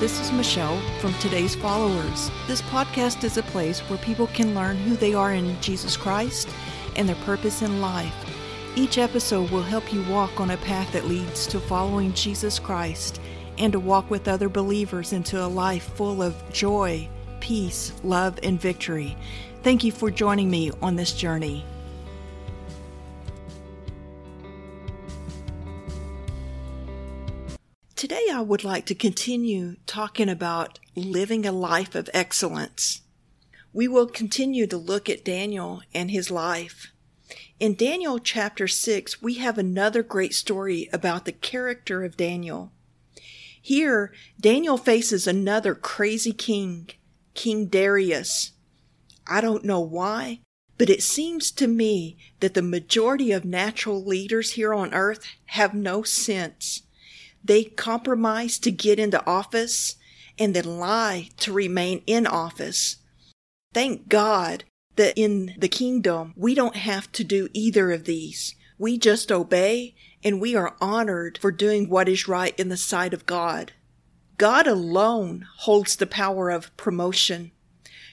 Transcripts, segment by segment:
This is Michelle from Today's Followers. This podcast is a place where people can learn who they are in Jesus Christ and their purpose in life. Each episode will help you walk on a path that leads to following Jesus Christ and to walk with other believers into a life full of joy, peace, love, and victory. Thank you for joining me on this journey. I would like to continue talking about living a life of excellence. We will continue to look at Daniel and his life. In Daniel chapter 6, we have another great story about the character of Daniel. Here, Daniel faces another crazy king, King Darius. I don't know why, but it seems to me that the majority of natural leaders here on earth have no sense. They compromise to get into office and then lie to remain in office. Thank God that in the kingdom, we don't have to do either of these. We just obey and we are honored for doing what is right in the sight of God. God alone holds the power of promotion.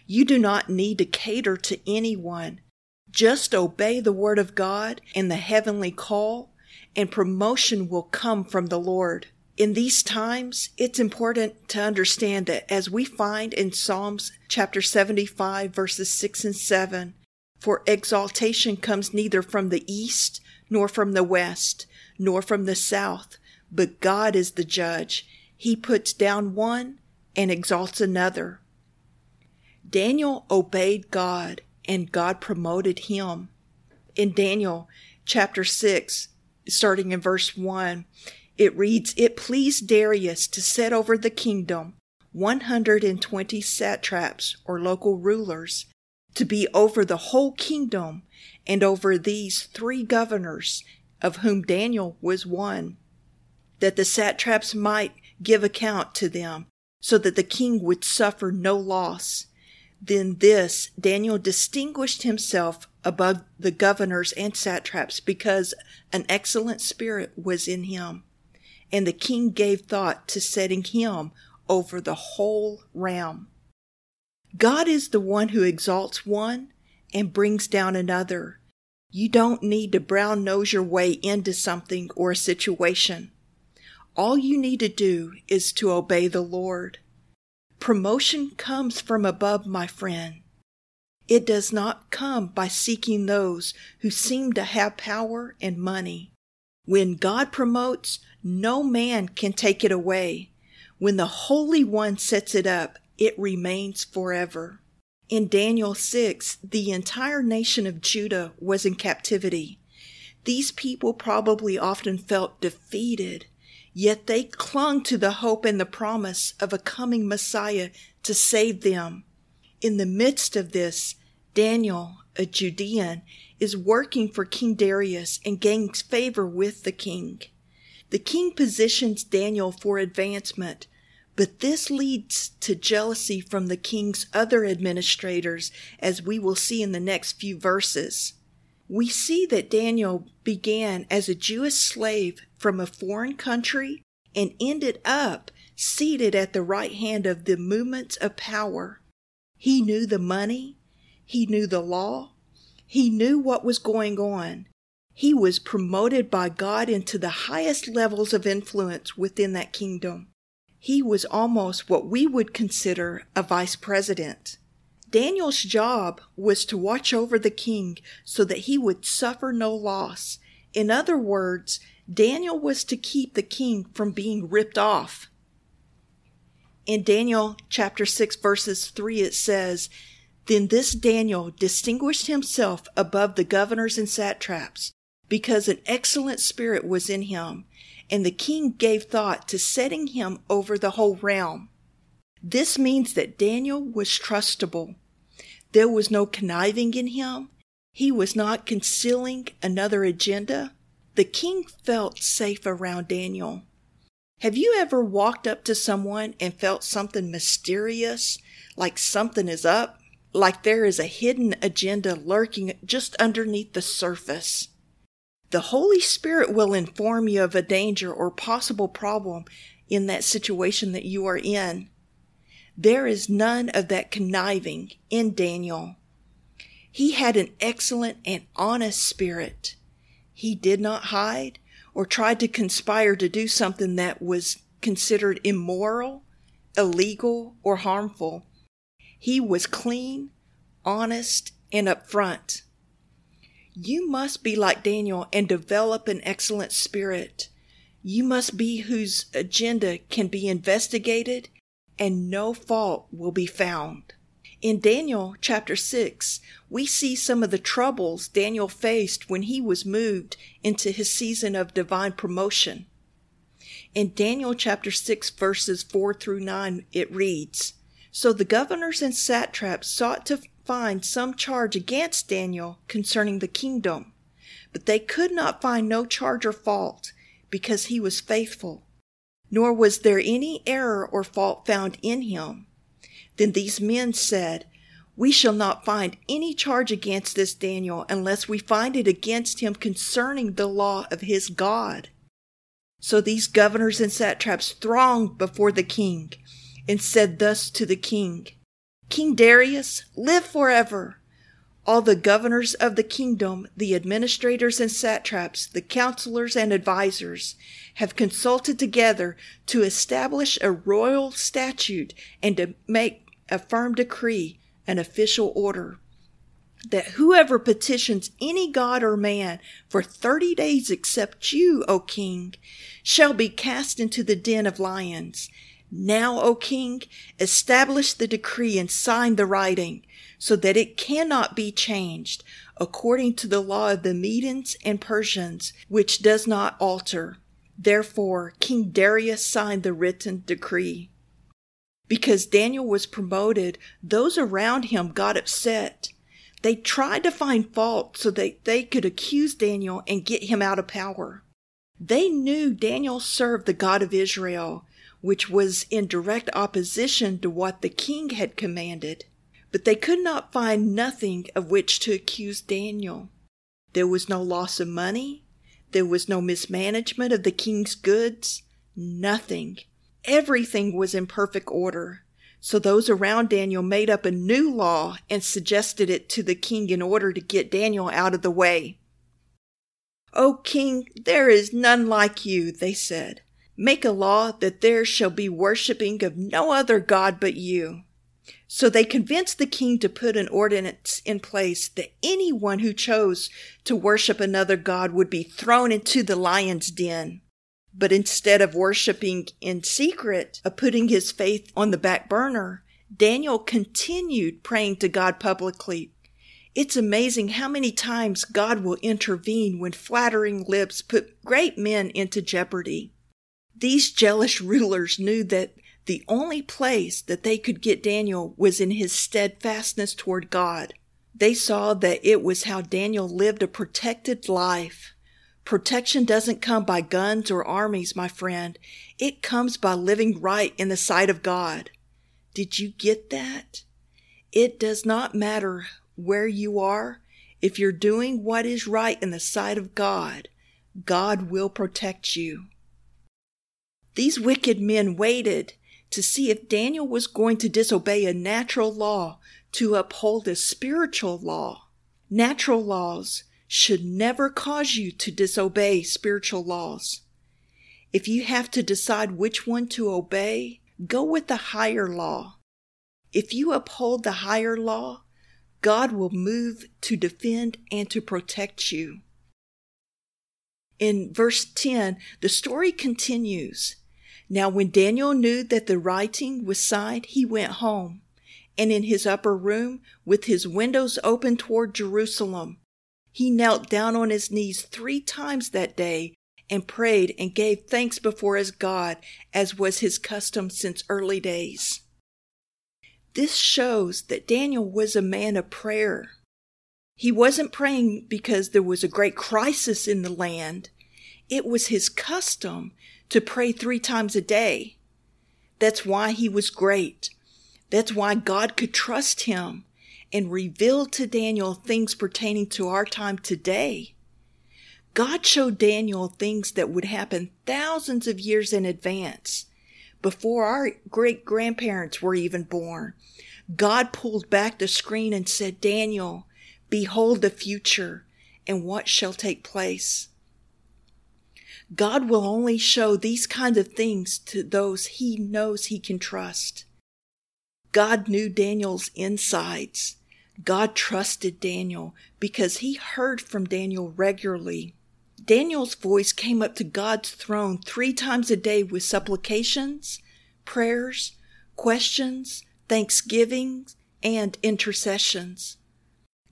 You do not need to cater to anyone. Just obey the word of God and the heavenly call and promotion will come from the Lord. In these times, it's important to understand that as we find in Psalms chapter 75 verses 6 and 7, for exaltation comes neither from the east, nor from the west, nor from the south, but God is the judge. He puts down one and exalts another. Daniel obeyed God and God promoted him. In Daniel chapter 6, starting in verse 1, it reads, It pleased Darius to set over the kingdom 120 satraps or local rulers to be over the whole kingdom and over these three governors, of whom Daniel was one, that the satraps might give account to them, so that the king would suffer no loss. Then this Daniel distinguished himself above the governors and satraps because an excellent spirit was in him. And the king gave thought to setting him over the whole realm. God is the one who exalts one and brings down another. You don't need to brown nose your way into something or a situation. All you need to do is to obey the Lord. Promotion comes from above, my friend. It does not come by seeking those who seem to have power and money. When God promotes, no man can take it away. When the Holy One sets it up, it remains forever. In Daniel 6, the entire nation of Judah was in captivity. These people probably often felt defeated, yet they clung to the hope and the promise of a coming Messiah to save them. In the midst of this, Daniel, a Judean, is working for King Darius and gains favor with the king. The king positions Daniel for advancement, but this leads to jealousy from the king's other administrators, as we will see in the next few verses. We see that Daniel began as a Jewish slave from a foreign country and ended up seated at the right hand of the movements of power. He knew the money, he knew the law, he knew what was going on. He was promoted by God into the highest levels of influence within that kingdom. He was almost what we would consider a vice president. Daniel's job was to watch over the king so that he would suffer no loss. In other words, Daniel was to keep the king from being ripped off. In Daniel chapter 6 verses 3 it says, Then this Daniel distinguished himself above the governors and satraps because an excellent spirit was in him and the king gave thought to setting him over the whole realm. This means that Daniel was trustable. There was no conniving in him. He was not concealing another agenda. The king felt safe around Daniel. Have you ever walked up to someone and felt something mysterious, like something is up, like there is a hidden agenda lurking just underneath the surface? The Holy Spirit will inform you of a danger or possible problem in that situation that you are in. There is none of that conniving in Daniel. He had an excellent and honest spirit. He did not hide or try to conspire to do something that was considered immoral, illegal, or harmful. He was clean, honest, and upfront. You must be like Daniel and develop an excellent spirit. You must be whose agenda can be investigated and no fault will be found. In Daniel chapter 6, we see some of the troubles Daniel faced when he was moved into his season of divine promotion. In Daniel chapter 6, verses 4 through 9, it reads So the governors and satraps sought to find some charge against Daniel concerning the kingdom, but they could not find no charge or fault, because he was faithful, nor was there any error or fault found in him. Then these men said, We shall not find any charge against this Daniel unless we find it against him concerning the law of his God. So these governors and satraps thronged before the king and said thus to the king, King Darius, live forever. All the governors of the kingdom, the administrators and satraps, the counselors and advisers, have consulted together to establish a royal statute and to make a firm decree, an official order that whoever petitions any god or man for thirty days except you, O king, shall be cast into the den of lions. Now, O king, establish the decree and sign the writing, so that it cannot be changed, according to the law of the Medes and Persians, which does not alter. Therefore, King Darius signed the written decree. Because Daniel was promoted, those around him got upset they tried to find fault so that they could accuse Daniel and get him out of power. They knew Daniel served the God of Israel, which was in direct opposition to what the king had commanded. But they could not find nothing of which to accuse Daniel. There was no loss of money. There was no mismanagement of the king's goods. Nothing. Everything was in perfect order. So those around Daniel made up a new law and suggested it to the king in order to get Daniel out of the way. O king, there is none like you, they said. Make a law that there shall be worshipping of no other God but you. So they convinced the king to put an ordinance in place that anyone who chose to worship another God would be thrown into the lion's den. But instead of worshiping in secret, of putting his faith on the back burner, Daniel continued praying to God publicly. It's amazing how many times God will intervene when flattering lips put great men into jeopardy. These jealous rulers knew that the only place that they could get Daniel was in his steadfastness toward God. They saw that it was how Daniel lived a protected life. Protection doesn't come by guns or armies, my friend. It comes by living right in the sight of God. Did you get that? It does not matter where you are. If you're doing what is right in the sight of God, God will protect you. These wicked men waited to see if Daniel was going to disobey a natural law to uphold a spiritual law. Natural laws should never cause you to disobey spiritual laws. If you have to decide which one to obey, go with the higher law. If you uphold the higher law, God will move to defend and to protect you. In verse 10, the story continues. Now, when Daniel knew that the writing was signed, he went home, and in his upper room, with his windows open toward Jerusalem, he knelt down on his knees three times that day and prayed and gave thanks before his God, as was his custom since early days. This shows that Daniel was a man of prayer. He wasn't praying because there was a great crisis in the land. It was his custom to pray three times a day. That's why he was great. That's why God could trust him and reveal to Daniel things pertaining to our time today. God showed Daniel things that would happen thousands of years in advance. before our great grandparents were even born. God pulled back the screen and said, Daniel, behold the future and what shall take place. God will only show these kinds of things to those he knows he can trust. God knew Daniel's insides. God trusted Daniel because he heard from Daniel regularly. Daniel's voice came up to God's throne three times a day with supplications, prayers, questions, thanksgivings, and intercessions.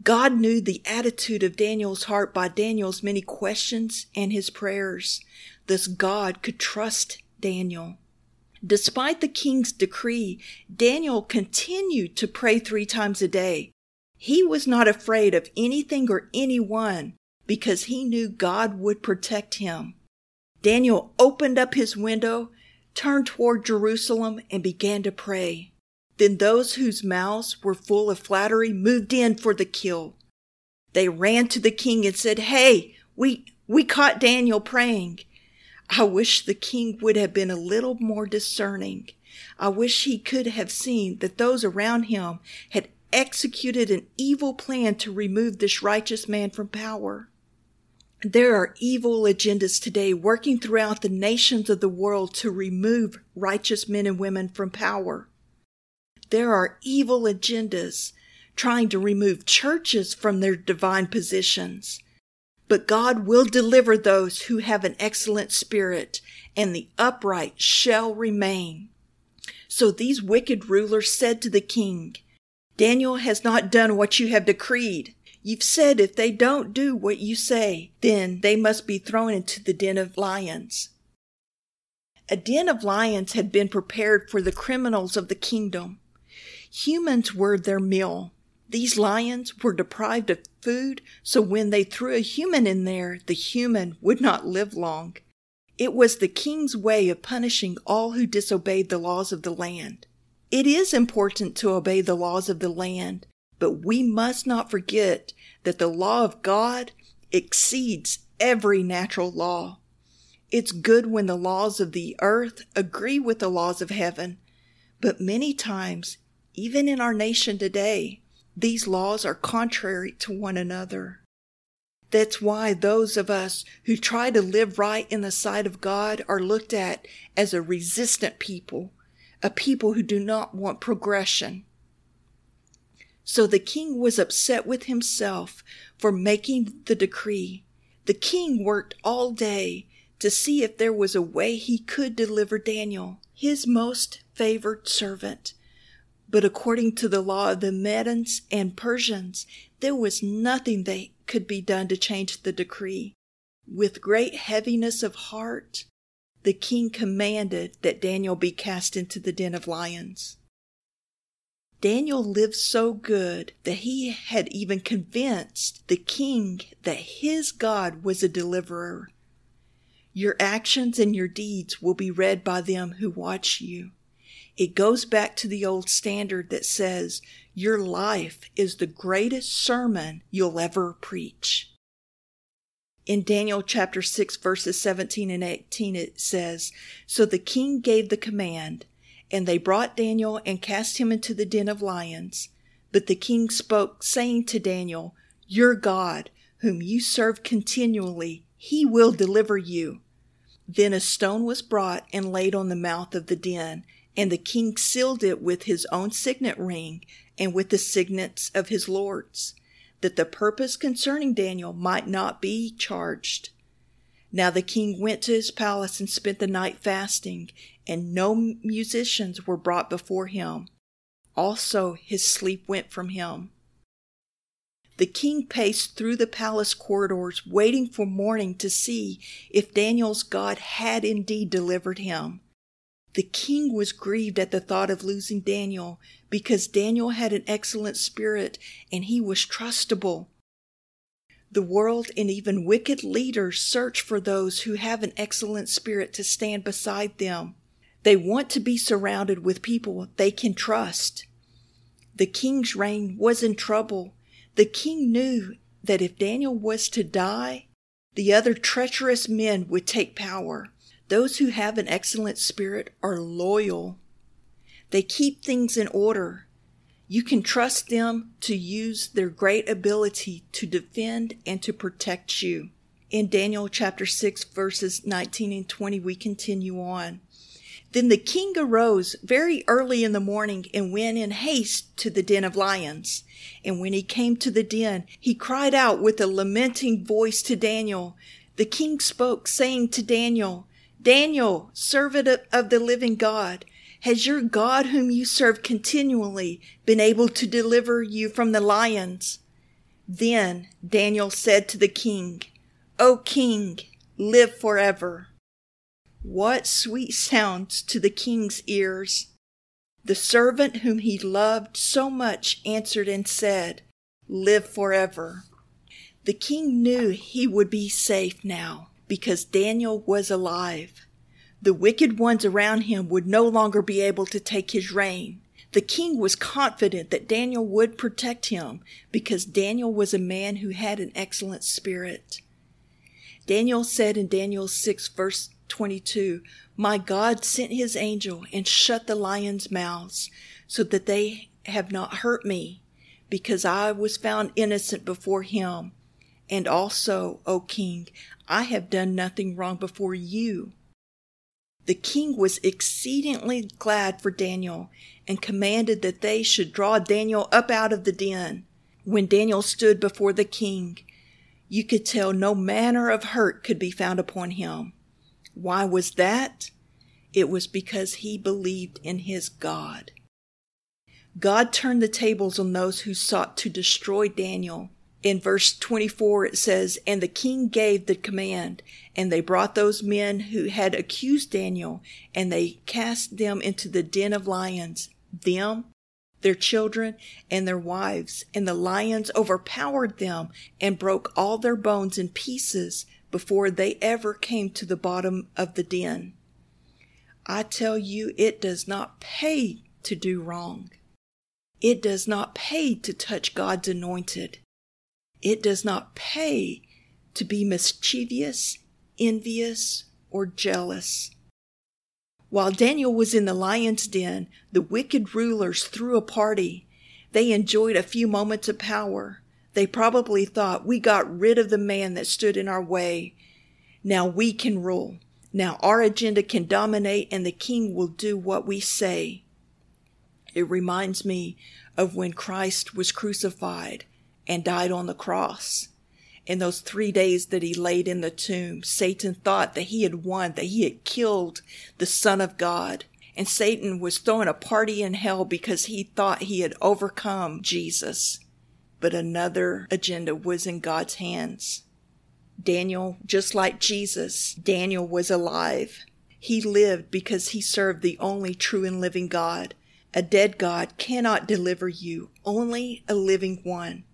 God knew the attitude of Daniel's heart by Daniel's many questions and his prayers. Thus, God could trust Daniel. Despite the king's decree, Daniel continued to pray three times a day. He was not afraid of anything or anyone because he knew God would protect him. Daniel opened up his window, turned toward Jerusalem, and began to pray. Then those whose mouths were full of flattery moved in for the kill. They ran to the king and said, Hey, we, we caught Daniel praying. I wish the king would have been a little more discerning. I wish he could have seen that those around him had executed an evil plan to remove this righteous man from power. There are evil agendas today working throughout the nations of the world to remove righteous men and women from power. There are evil agendas trying to remove churches from their divine positions. But God will deliver those who have an excellent spirit, and the upright shall remain. So these wicked rulers said to the king, Daniel has not done what you have decreed. You've said if they don't do what you say, then they must be thrown into the den of lions. A den of lions had been prepared for the criminals of the kingdom. Humans were their meal. These lions were deprived of food, so when they threw a human in there, the human would not live long. It was the king's way of punishing all who disobeyed the laws of the land. It is important to obey the laws of the land, but we must not forget that the law of God exceeds every natural law. It's good when the laws of the earth agree with the laws of heaven, but many times even in our nation today, these laws are contrary to one another. That's why those of us who try to live right in the sight of God are looked at as a resistant people, a people who do not want progression. So the king was upset with himself for making the decree. The king worked all day to see if there was a way he could deliver Daniel, his most favored servant, but according to the law of the Medes and Persians, there was nothing that could be done to change the decree. With great heaviness of heart, the king commanded that Daniel be cast into the den of lions. Daniel lived so good that he had even convinced the king that his God was a deliverer. Your actions and your deeds will be read by them who watch you. It goes back to the old standard that says your life is the greatest sermon you'll ever preach. In Daniel chapter 6 verses 17 and 18 it says, So the king gave the command, and they brought Daniel and cast him into the den of lions. But the king spoke, saying to Daniel, Your God, whom you serve continually, he will deliver you. Then a stone was brought and laid on the mouth of the den, and the king sealed it with his own signet ring and with the signets of his lords, that the purpose concerning Daniel might not be charged. Now the king went to his palace and spent the night fasting, and no musicians were brought before him. Also his sleep went from him. The king paced through the palace corridors, waiting for morning to see if Daniel's God had indeed delivered him. The king was grieved at the thought of losing Daniel because Daniel had an excellent spirit and he was trustable. The world and even wicked leaders search for those who have an excellent spirit to stand beside them. They want to be surrounded with people they can trust. The king's reign was in trouble. The king knew that if Daniel was to die, the other treacherous men would take power. Those who have an excellent spirit are loyal. They keep things in order. You can trust them to use their great ability to defend and to protect you. In Daniel chapter 6, verses 19 and 20, we continue on. Then the king arose very early in the morning and went in haste to the den of lions. And when he came to the den, he cried out with a lamenting voice to Daniel. The king spoke, saying to Daniel, Daniel, servant of the living God, has your God, whom you serve continually, been able to deliver you from the lions? Then Daniel said to the king, O king, live forever. What sweet sounds to the king's ears! The servant whom he loved so much answered and said, Live forever. The king knew he would be safe now because Daniel was alive. The wicked ones around him would no longer be able to take his reign. The king was confident that Daniel would protect him because Daniel was a man who had an excellent spirit. Daniel said in Daniel 6 verse 22, My God sent his angel and shut the lions' mouths so that they have not hurt me because I was found innocent before him. And also, O king, I have done nothing wrong before you. The king was exceedingly glad for Daniel and commanded that they should draw Daniel up out of the den. When Daniel stood before the king, you could tell no manner of hurt could be found upon him. Why was that? It was because he believed in his God. God turned the tables on those who sought to destroy Daniel. In verse 24, it says, And the king gave the command, and they brought those men who had accused Daniel, and they cast them into the den of lions, them, their children, and their wives. And the lions overpowered them and broke all their bones in pieces before they ever came to the bottom of the den. I tell you, it does not pay to do wrong. It does not pay to touch God's anointed. It does not pay to be mischievous, envious, or jealous. While Daniel was in the lion's den, the wicked rulers threw a party. They enjoyed a few moments of power. They probably thought, we got rid of the man that stood in our way. Now we can rule. Now our agenda can dominate and the king will do what we say. It reminds me of when Christ was crucified and died on the cross. In those three days that he laid in the tomb, Satan thought that he had won, that he had killed the Son of God. And Satan was throwing a party in hell because he thought he had overcome Jesus but another agenda was in God's hands. Daniel, just like Jesus, Daniel was alive. He lived because he served the only true and living God. A dead God cannot deliver you, only a living one.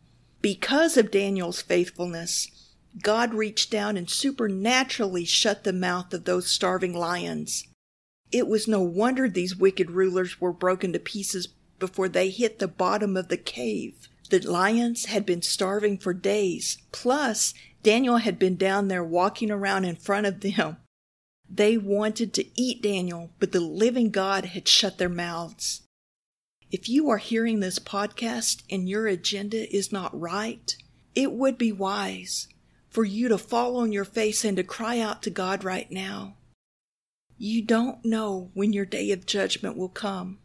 Because of Daniel's faithfulness, God reached down and supernaturally shut the mouth of those starving lions. It was no wonder these wicked rulers were broken to pieces before they hit the bottom of the cave. The lions had been starving for days. Plus, Daniel had been down there walking around in front of them. They wanted to eat Daniel, but the living God had shut their mouths. If you are hearing this podcast and your agenda is not right, it would be wise for you to fall on your face and to cry out to God right now. You don't know when your day of judgment will come.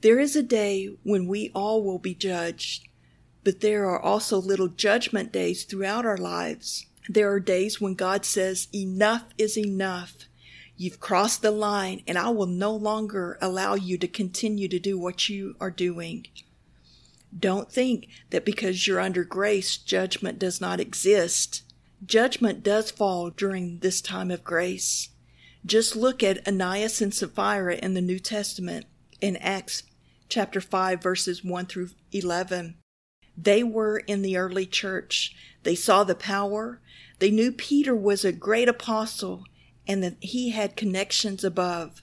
There is a day when we all will be judged. But there are also little judgment days throughout our lives. There are days when God says, enough is enough. You've crossed the line and I will no longer allow you to continue to do what you are doing. Don't think that because you're under grace, judgment does not exist. Judgment does fall during this time of grace. Just look at Ananias and Sapphira in the New Testament in Acts chapter 5 verses 1 through 11. They were in the early church. They saw the power. They knew Peter was a great apostle and that he had connections above.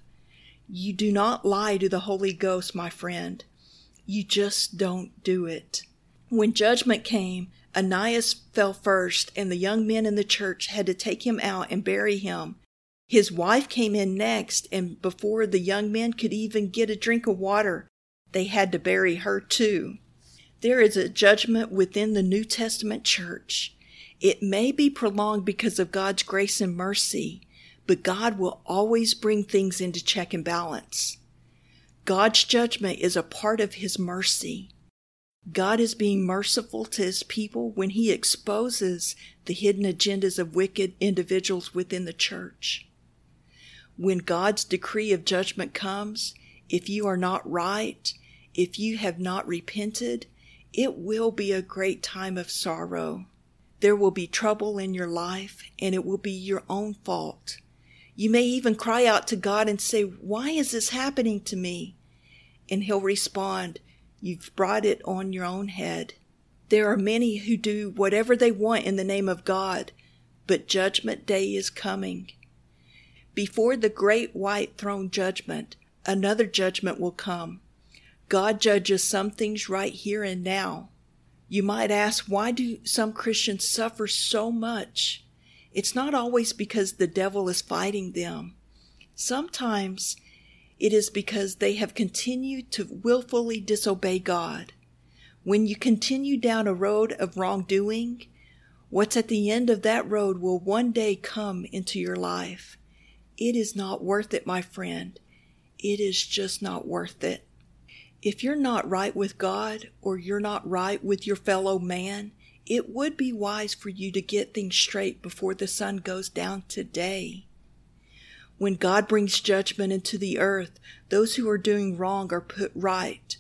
You do not lie to the Holy Ghost, my friend. You just don't do it. When judgment came, Ananias fell first, and the young men in the church had to take him out and bury him. His wife came in next, and before the young men could even get a drink of water, they had to bury her too. There is a judgment within the New Testament church. It may be prolonged because of God's grace and mercy, but God will always bring things into check and balance. God's judgment is a part of His mercy. God is being merciful to His people when He exposes the hidden agendas of wicked individuals within the church. When God's decree of judgment comes, if you are not right, if you have not repented, it will be a great time of sorrow. There will be trouble in your life, and it will be your own fault. You may even cry out to God and say, Why is this happening to me? And He'll respond, You've brought it on your own head. There are many who do whatever they want in the name of God, but Judgment Day is coming. Before the great white throne judgment, another judgment will come. God judges some things right here and now. You might ask, why do some Christians suffer so much? It's not always because the devil is fighting them. Sometimes it is because they have continued to willfully disobey God. When you continue down a road of wrongdoing, what's at the end of that road will one day come into your life. It is not worth it, my friend. It is just not worth it. If you're not right with God or you're not right with your fellow man, it would be wise for you to get things straight before the sun goes down today. When God brings judgment into the earth, those who are doing wrong are put right.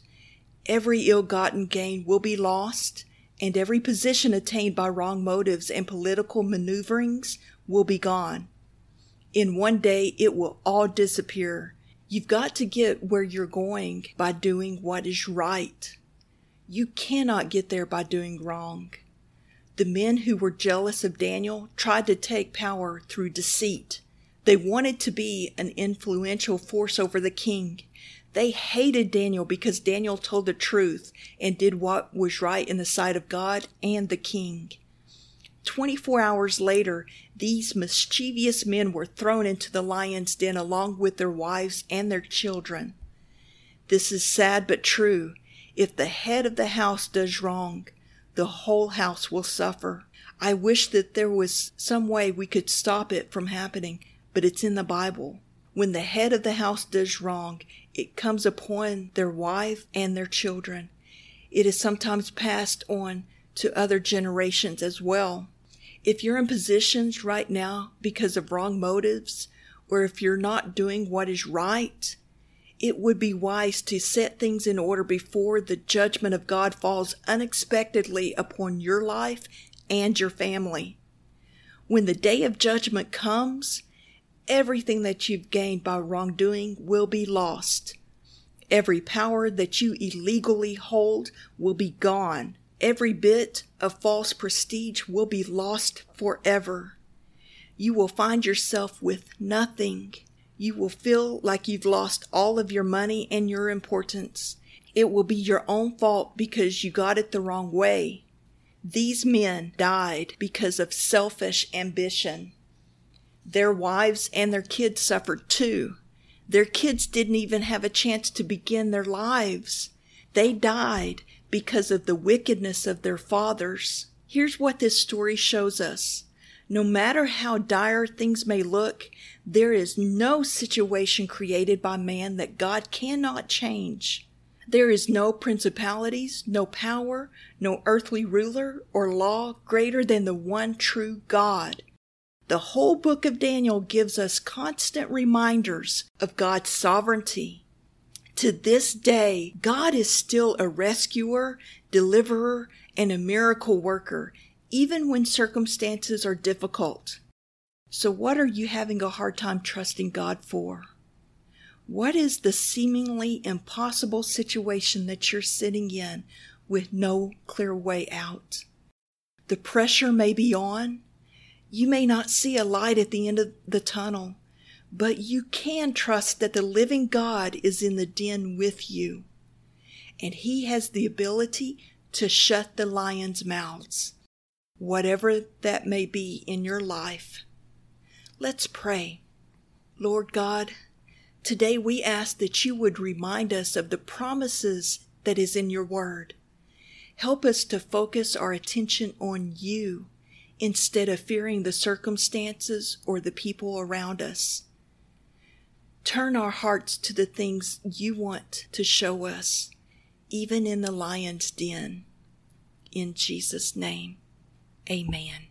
Every ill gotten gain will be lost, and every position attained by wrong motives and political maneuverings will be gone. In one day, it will all disappear. You've got to get where you're going by doing what is right. You cannot get there by doing wrong. The men who were jealous of Daniel tried to take power through deceit. They wanted to be an influential force over the king. They hated Daniel because Daniel told the truth and did what was right in the sight of God and the king. 24 hours later, these mischievous men were thrown into the lion's den along with their wives and their children. This is sad but true. If the head of the house does wrong, the whole house will suffer. I wish that there was some way we could stop it from happening, but it's in the Bible. When the head of the house does wrong, it comes upon their wife and their children. It is sometimes passed on to other generations as well. If you're in positions right now because of wrong motives, or if you're not doing what is right, it would be wise to set things in order before the judgment of God falls unexpectedly upon your life and your family. When the day of judgment comes, everything that you've gained by wrongdoing will be lost. Every power that you illegally hold will be gone. Every bit of false prestige will be lost forever. You will find yourself with nothing you will feel like you've lost all of your money and your importance. It will be your own fault because you got it the wrong way. These men died because of selfish ambition. Their wives and their kids suffered too. Their kids didn't even have a chance to begin their lives. They died because of the wickedness of their fathers. Here's what this story shows us. No matter how dire things may look, there is no situation created by man that God cannot change. There is no principalities, no power, no earthly ruler or law greater than the one true God. The whole book of Daniel gives us constant reminders of God's sovereignty. To this day, God is still a rescuer, deliverer, and a miracle worker, even when circumstances are difficult. So, what are you having a hard time trusting God for? What is the seemingly impossible situation that you're sitting in with no clear way out? The pressure may be on. You may not see a light at the end of the tunnel, but you can trust that the living God is in the den with you. And He has the ability to shut the lions' mouths whatever that may be in your life. Let's pray. Lord God, today we ask that you would remind us of the promises that is in your word. Help us to focus our attention on you instead of fearing the circumstances or the people around us. Turn our hearts to the things you want to show us, even in the lion's den. In Jesus' name, amen.